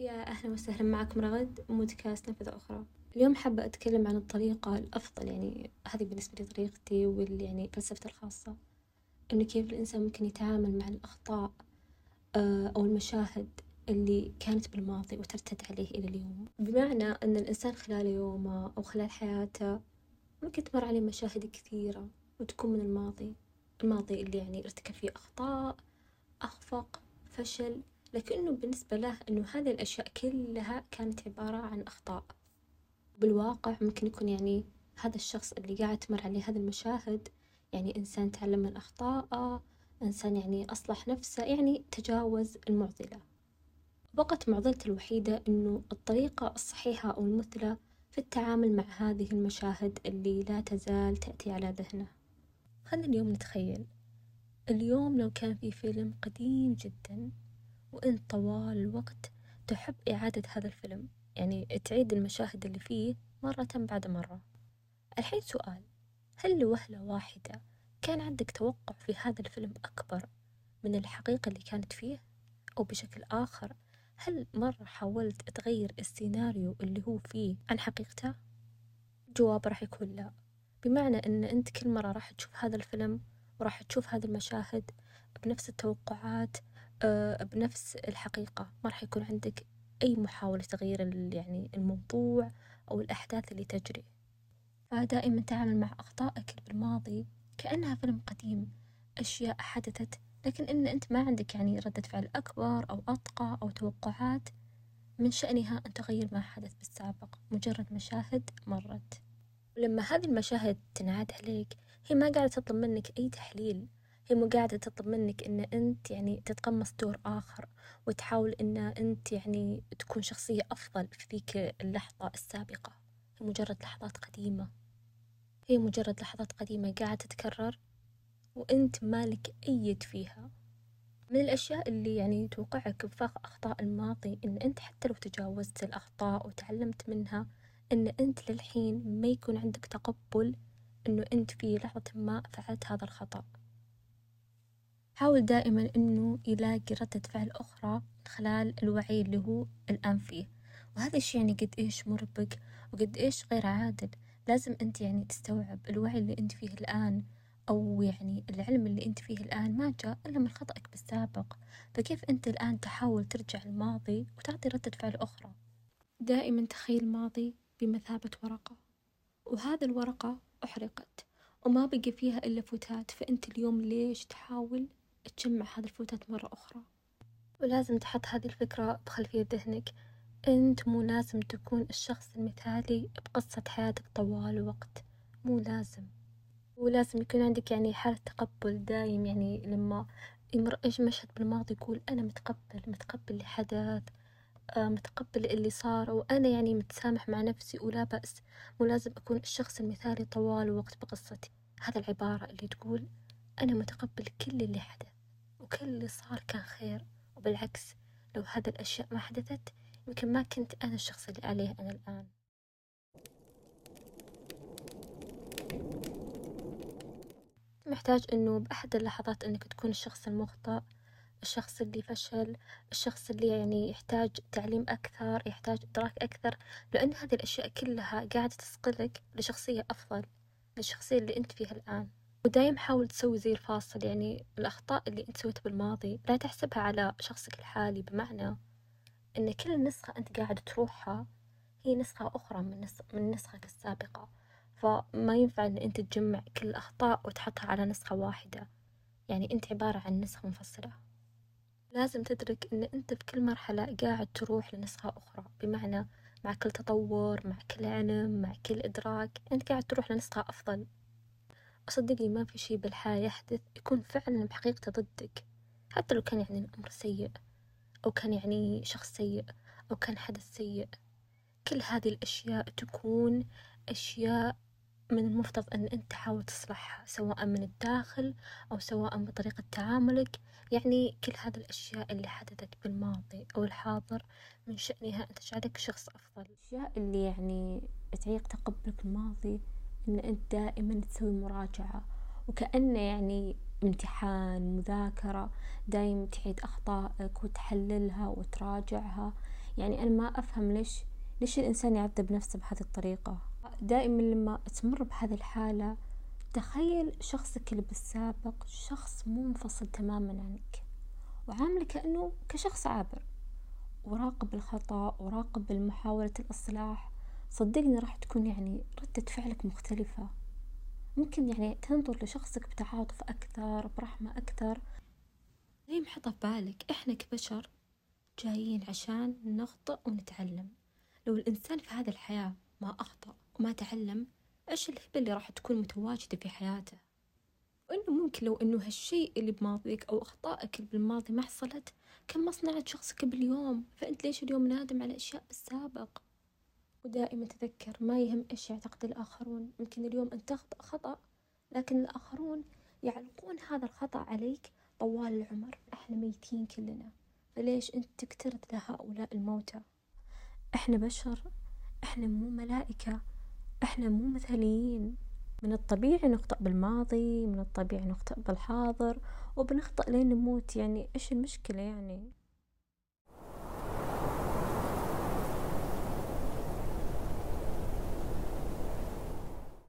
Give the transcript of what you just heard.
يا أهلا وسهلا معكم رغد بودكاست نافذة أخرى. اليوم حابة أتكلم عن الطريقة الأفضل يعني هذه بالنسبة لي طريقتي وال يعني فلسفتي الخاصة. إنه كيف الإنسان ممكن يتعامل مع الأخطاء آه، أو المشاهد اللي كانت بالماضي وترتد عليه إلى اليوم. بمعنى أن الإنسان خلال يومه أو خلال حياته ممكن تمر عليه مشاهد كثيرة وتكون من الماضي. الماضي اللي يعني ارتكب فيه أخطاء أخفق فشل. لكنه بالنسبة له إنه هذه الأشياء كلها كانت عبارة عن أخطاء. بالواقع ممكن يكون يعني هذا الشخص اللي قاعد تمر عليه هذه المشاهد يعني إنسان تعلم من أخطائه إنسان يعني أصلح نفسه يعني تجاوز المعضلة. بقت معضلته الوحيدة إنه الطريقة الصحيحة أو المثلى في التعامل مع هذه المشاهد اللي لا تزال تأتي على ذهنه. خلنا اليوم نتخيل. اليوم لو كان في فيلم قديم جدا وأنت طوال الوقت تحب إعادة هذا الفيلم يعني تعيد المشاهد اللي فيه مرة بعد مرة الحين سؤال هل لوهلة واحدة كان عندك توقع في هذا الفيلم أكبر من الحقيقة اللي كانت فيه؟ أو بشكل آخر هل مرة حاولت تغير السيناريو اللي هو فيه عن حقيقته؟ الجواب راح يكون لا بمعنى أن أنت كل مرة راح تشوف هذا الفيلم وراح تشوف هذه المشاهد بنفس التوقعات بنفس الحقيقة. ما راح يكون عندك أي محاولة تغيير يعني الموضوع أو الأحداث اللي تجري. فدائما تعامل مع أخطائك بالماضي كأنها فيلم قديم أشياء حدثت لكن إن أنت ما عندك يعني ردة فعل أكبر أو أتقى أو توقعات من شأنها أن تغير ما حدث بالسابق مجرد مشاهد مرت. ولما هذه المشاهد تنعاد عليك هي ما قاعدة تطلب منك أي تحليل. هي مو قاعدة تطلب منك إن أنت يعني تتقمص دور آخر وتحاول إن أنت يعني تكون شخصية أفضل في ذيك اللحظة السابقة. هي مجرد لحظات قديمة. هي مجرد لحظات قديمة قاعدة تتكرر وأنت مالك أيد فيها. من الأشياء اللي يعني توقعك بفخ أخطاء الماضي إن أنت حتى لو تجاوزت الأخطاء وتعلمت منها إن أنت للحين ما يكون عندك تقبل إنه أنت في لحظة ما فعلت هذا الخطأ. حاول دائما إنه يلاقي ردة فعل أخرى خلال الوعي اللي هو الآن فيه. وهذا الشي يعني قد إيش مربك وقد إيش غير عادل. لازم أنت يعني تستوعب الوعي اللي أنت فيه الآن أو يعني العلم اللي أنت فيه الآن ما جاء إلا من خطأك بالسابق. فكيف أنت الآن تحاول ترجع الماضي وتعطي ردة فعل أخرى؟ دائما تخيل الماضي بمثابة ورقة. وهذا الورقة أحرقت. وما بقي فيها إلا فتات. فأنت اليوم ليش تحاول تجمع هذه الفوتات مرة أخرى. ولازم تحط هذه الفكرة بخلفية ذهنك. أنت مو لازم تكون الشخص المثالي بقصة حياتك طوال الوقت مو لازم. ولازم يكون عندك يعني حالة تقبل دايم. يعني لما يمر إيش مشهد بالماضي يقول أنا متقبل متقبل اللي حدث آه متقبل اللي صار وأنا يعني متسامح مع نفسي ولا بأس. مو لازم أكون الشخص المثالي طوال الوقت بقصتي. هذا العبارة اللي تقول أنا متقبل كل اللي حدث. وكل اللي صار كان خير. وبالعكس لو هذا الأشياء ما حدثت يمكن ما كنت أنا الشخص اللي عليه أنا الآن. محتاج إنه بأحد اللحظات إنك تكون الشخص المخطئ الشخص اللي فشل الشخص اللي يعني يحتاج تعليم أكثر يحتاج إدراك أكثر. لأن هذه الأشياء كلها قاعدة تسقلك لشخصية أفضل للشخصية اللي أنت فيها الآن. ودايم حاول تسوي زي الفاصل يعني الأخطاء اللي أنت سويتها بالماضي لا تحسبها على شخصك الحالي بمعنى إن كل نسخة أنت قاعد تروحها هي نسخة أخرى من نسخ من نسخك السابقة. فما ينفع إن أنت تجمع كل الأخطاء وتحطها على نسخة واحدة. يعني أنت عبارة عن نسخة منفصلة لازم تدرك إن أنت في كل مرحلة قاعد تروح لنسخة أخرى بمعنى مع كل تطور مع كل علم مع كل إدراك أنت قاعد تروح لنسخة أفضل. صدقني ما في شي بالحياة يحدث يكون فعلا بحقيقته ضدك. حتى لو كان يعني الأمر سيء أو كان يعني شخص سيء أو كان حدث سيء كل هذه الأشياء تكون أشياء من المفترض أن أنت تحاول تصلحها سواء من الداخل أو سواء بطريقة تعاملك. يعني كل هذه الأشياء اللي حدثت بالماضي أو الحاضر من شأنها أن تجعلك شخص أفضل. الأشياء اللي يعني تعيق تقبلك الماضي إن أنت دائما تسوي مراجعة. وكأنه يعني امتحان مذاكرة دايم تعيد أخطائك وتحللها وتراجعها. يعني أنا ما أفهم ليش ليش الإنسان يعذب نفسه بهذه الطريقة. دائما لما تمر بهذه الحالة تخيل شخصك اللي بالسابق شخص منفصل تماما عنك وعامله كأنه كشخص عابر. وراقب الخطأ وراقب محاولة الإصلاح صدقني راح تكون يعني ردة فعلك مختلفة. ممكن يعني تنظر لشخصك بتعاطف أكثر برحمة أكثر. زي محطة في بالك؟ إحنا كبشر جايين عشان نخطئ ونتعلم. لو الإنسان في هذه الحياة ما أخطأ وما تعلم إيش الهبة اللي راح تكون متواجدة في حياته؟ وإنه ممكن لو إنه هالشيء اللي بماضيك أو أخطائك اللي بالماضي ما حصلت كان ما صنعت شخصك باليوم. فأنت ليش اليوم نادم على أشياء بالسابق؟ ودائما تذكر ما يهم إيش يعتقد الآخرون. يمكن اليوم أنت تخطأ خطأ لكن الآخرون يعلقون هذا الخطأ عليك طوال العمر. إحنا ميتين كلنا. فليش أنت تكترث لهؤلاء الموتى؟ إحنا بشر إحنا مو ملائكة إحنا مو مثاليين. من الطبيعي نخطأ بالماضي من الطبيعي نخطأ بالحاضر وبنخطأ لين نموت. يعني إيش المشكلة يعني؟